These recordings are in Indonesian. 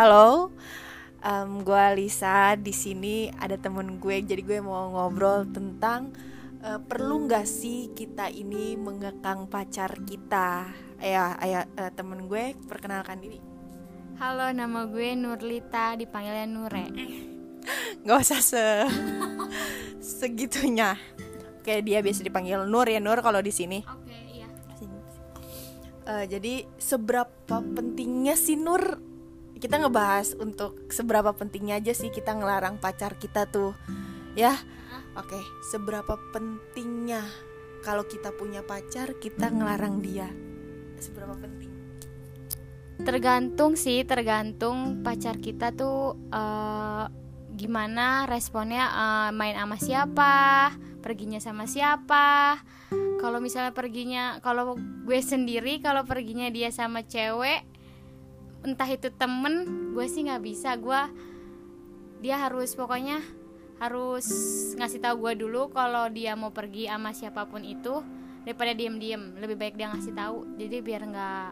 Halo, um, gue Lisa. Di sini ada temen gue, jadi gue mau ngobrol tentang uh, perlu nggak sih kita ini mengekang pacar kita. Ya, ayah uh, temen gue perkenalkan diri. Halo, nama gue Nurlita, dipanggilnya Nure. Gak usah se segitunya. Kayak dia biasa dipanggil Nur ya Nur kalau di sini. Oke, iya. Uh, jadi seberapa pentingnya sih Nur kita ngebahas untuk seberapa pentingnya aja sih kita ngelarang pacar kita tuh ya? Oke okay. seberapa pentingnya kalau kita punya pacar kita ngelarang dia? Seberapa penting? Tergantung sih tergantung pacar kita tuh uh, gimana responnya uh, main sama siapa perginya sama siapa. Kalau misalnya perginya kalau gue sendiri kalau perginya dia sama cewek entah itu temen gue sih nggak bisa. Gue dia harus pokoknya harus ngasih tahu gue dulu kalau dia mau pergi sama siapa pun itu daripada diem-diem. Lebih baik dia ngasih tahu jadi biar nggak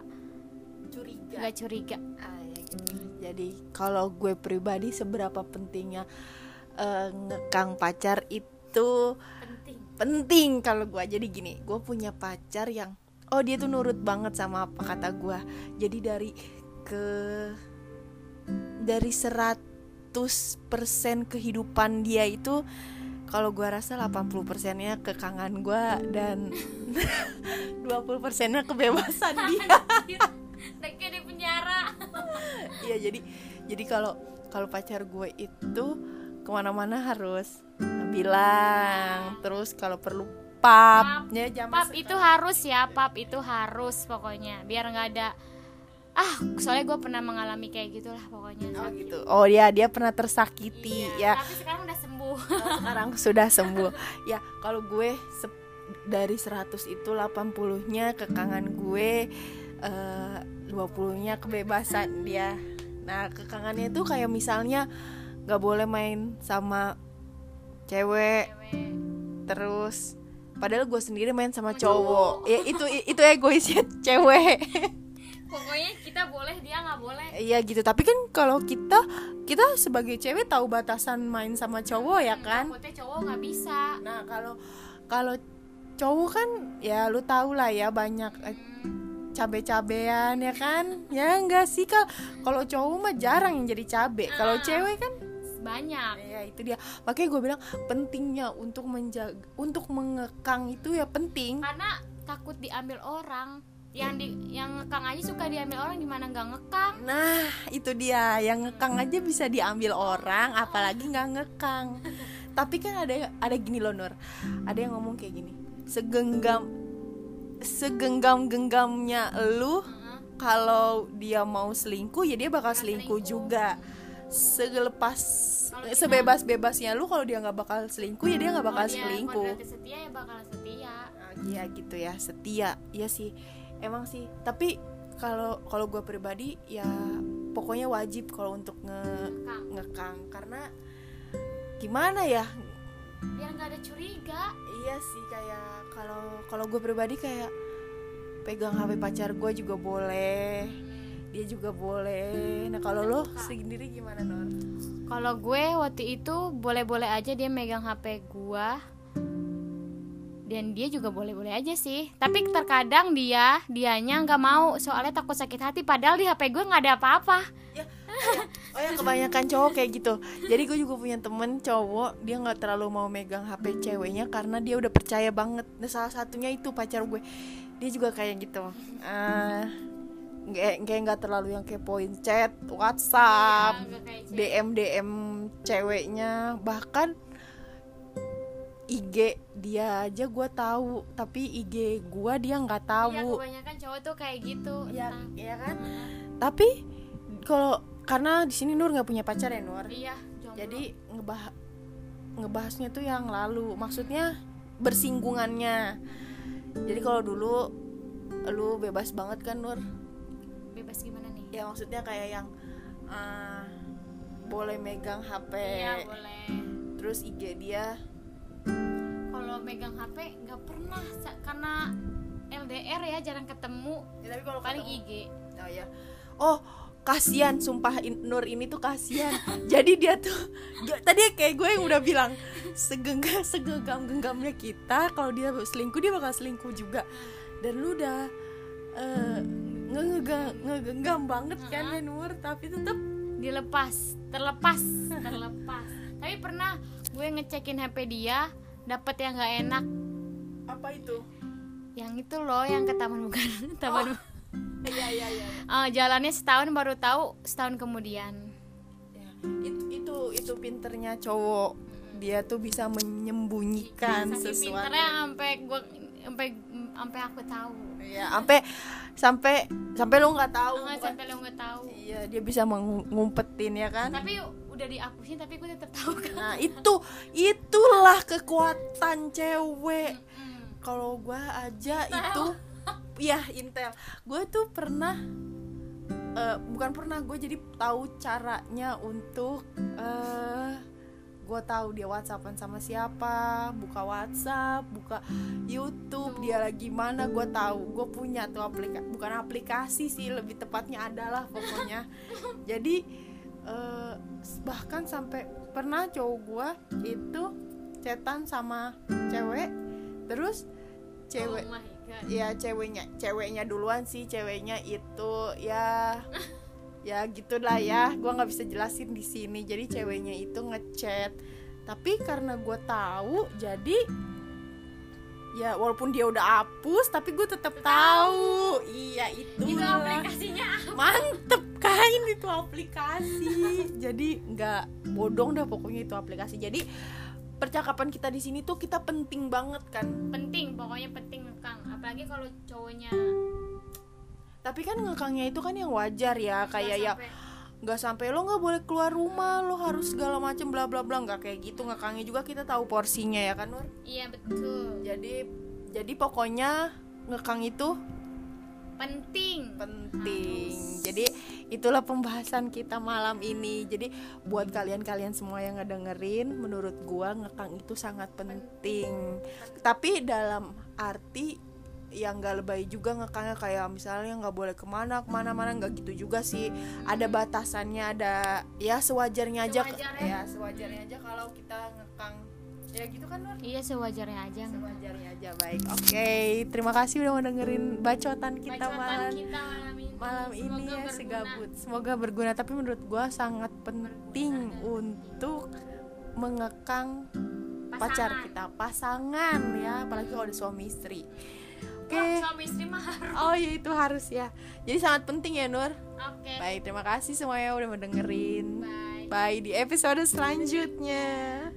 curiga. nggak curiga. Ah, ya gitu. jadi kalau gue pribadi seberapa pentingnya uh, ngekang pacar itu penting. penting. Kalau gue jadi gini gue punya pacar yang oh dia tuh nurut banget sama apa kata gue jadi dari ke dari 100% kehidupan dia itu kalau gue rasa 80 persennya kekangan gue dan 20 persennya kebebasan dia. kayak di penjara. Iya jadi jadi kalau kalau pacar gue itu ke mana-mana harus bilang terus kalau perlu pap, ya jam pap itu harus ya pap itu harus pokoknya biar nggak ada ah soalnya gue pernah mengalami kayak gitulah pokoknya. Oh gitu. Oh ya dia pernah tersakiti iya, ya. tapi sekarang udah sembuh. Oh, sekarang sudah sembuh. Ya kalau gue dari 100 itu 80 nya kekangan gue uh, 20 nya kebebasan dia nah kekangannya itu kayak misalnya nggak boleh main sama cewek, cewek. terus padahal gue sendiri main sama cowok. Ya itu itu egoisnya cewek pokoknya kita boleh dia nggak boleh. Iya gitu tapi kan kalau kita kita sebagai cewek tahu batasan main sama cowok ya kan? takutnya cowok nggak bisa. Nah kalau kalau cowok kan ya lu tau lah ya banyak eh, cabe-cabean ya kan? Ya enggak sih kalau kalau cowok mah jarang yang jadi cabe. Kalau ah. cewek kan banyak. Ya itu dia. Makanya gue bilang pentingnya untuk menjaga untuk mengekang itu ya penting. Karena takut diambil orang yang di yang ngekang aja suka diambil orang gimana nggak ngekang? Nah itu dia. Yang ngekang aja bisa diambil orang apalagi nggak ngekang. Tapi kan ada ada gini loh Nur. Ada yang ngomong kayak gini. Segenggam segenggam genggamnya lu kalau dia mau selingkuh ya dia bakal selingkuh, selingkuh. juga. Selepas sebebas bebasnya lu kalau dia nggak bakal selingkuh ya dia nggak bakal selingkuh. setia ya bakal setia. Iya gitu ya. Setia. Ya sih emang sih. Tapi kalau kalau gue pribadi ya pokoknya wajib kalau untuk nge ngekang. karena gimana ya? Biar nggak ada curiga. Iya sih kayak kalau kalau gue pribadi kayak pegang hp pacar gue juga boleh. Dia juga boleh. Nah kalau lo sendiri gimana Nor? Kalau gue waktu itu boleh-boleh aja dia megang HP gue dan dia juga boleh-boleh aja sih. Tapi terkadang dia dianya nggak mau. Soalnya takut sakit hati. Padahal di HP gue nggak ada apa-apa. Ya, oh ya. Kebanyakan cowok kayak gitu. Jadi gue juga punya temen cowok dia nggak terlalu mau megang HP ceweknya karena dia udah percaya banget. Nah salah satunya itu pacar gue. Dia juga kayak gitu. Uh, kayak nggak terlalu yang kepoin chat WhatsApp ya, DM DM ceweknya. Bahkan IG dia aja gue tahu tapi IG gue dia nggak tahu. iya kebanyakan cowok tuh kayak gitu. Ya ya kan? Tapi kalau karena di sini Nur nggak punya pacar ya Nur? Iya jadi ngebah ngebahasnya tuh yang lalu. Maksudnya bersinggungannya. Jadi kalau dulu lu bebas banget kan Nur? Bebas gimana nih? Ya maksudnya kayak yang uh, boleh megang HP iya boleh. Terus IG dia kalau megang HP nggak pernah karena LDR ya jarang ketemu. Ya, tapi kalau paling IG oh ya oh kasihan sumpah Nur ini tuh kasihan. Jadi dia tuh tadi kayak gue yang udah bilang segenggam segenggam genggamnya kita kalau dia selingkuh dia bakal selingkuh juga. Dan lu udah eh, ngegenggam banget kan ya Nur. Tapi tetap dilepas terlepas terlepas. Tapi pernah gue ngecekin HP dia dapet yang nggak enak. Apa itu? Yang itu loh yang ke taman bukan taman iya iya iya. Eh, jalannya setahun baru tahu setahun kemudian. Ya, itu itu itu pinternya cowok. Dia tuh bisa menyembunyikan saking sesuatu. pinternya sampai gue sampai sampai aku tahu. Ya sampai sampai sampai lo nggak tahu bukan? sampai lo nggak tahu. Iya dia bisa mengumpetin ya kan? Tapi udah dihapusin tapi gue tetap tahu kan. Nah itu itulah kekuatan cewek. Kalau gua aja itu ya intel. Gue tuh pernah eh, bukan pernah gue jadi tahu caranya untuk eh gue tahu dia whatsappan sama siapa buka WhatsApp buka YouTube dia lagi mana gue tahu. Gue punya tuh aplikasi bukan aplikasi sih lebih tepatnya adalah pokoknya. Jadi eh, bahkan sampai pernah cowok gue itu cetan sama cewek terus cewek Oh ya ceweknya ceweknya duluan sih ceweknya itu ya ya gitulah ya gua nggak bisa jelasin di sini. Jadi ceweknya itu ngechat. Tapi karena gue tahu jadi ya walaupun dia udah hapus tapi gue tetap tahu. iya itu itu aplikasinya mantep kan itu aplikasi. Jadi nggak bodong dah pokoknya itu aplikasi. Jadi percakapan kita di sini tuh kita penting banget kan? Penting pokoknya penting ngekang. Apalagi kalau cowoknya. Tapi kan ngekangnya itu kan yang wajar ya kayak ya nggak sampai lo nggak boleh keluar rumah lo harus segala macem bla bla bla. Nggak kayak gitu ngekangnya juga kita tahu porsinya ya kan Nur? Iya betul. Jadi jadi pokoknya ngekang itu penting. Penting. Jadi itulah pembahasan kita malam ini. Jadi buat kalian-kalian semua yang ngedengerin menurut gua ngekang itu sangat penting. Tapi dalam arti yang gak lebay juga ngekangnya kayak misalnya nggak boleh ke mana ke mana mana nggak gitu juga sih. Ada batasannya ada ya sewajarnya aja Sewajarnya. ya sewajarnya aja kalau kita ngekang. Ya gitu kan Nur? Iya sewajarnya aja. Sewajarnya aja baik. Oke terima kasih udah mau dengerin bacotan kita Bacotan malam. kita malam ini malam ini Semoga ya berguna. segabut. Semoga berguna. Tapi menurut gua sangat penting untuk mengekang pacar Pasangan. kita. Pasangan ya apalagi kalau ada suami istri. Oke. Wah, suami istri mah harus. oh ya itu harus ya. Jadi sangat penting ya Nur. Oke. Baik terima kasih semuanya udah mendengerin. Bye. Bye di episode selanjutnya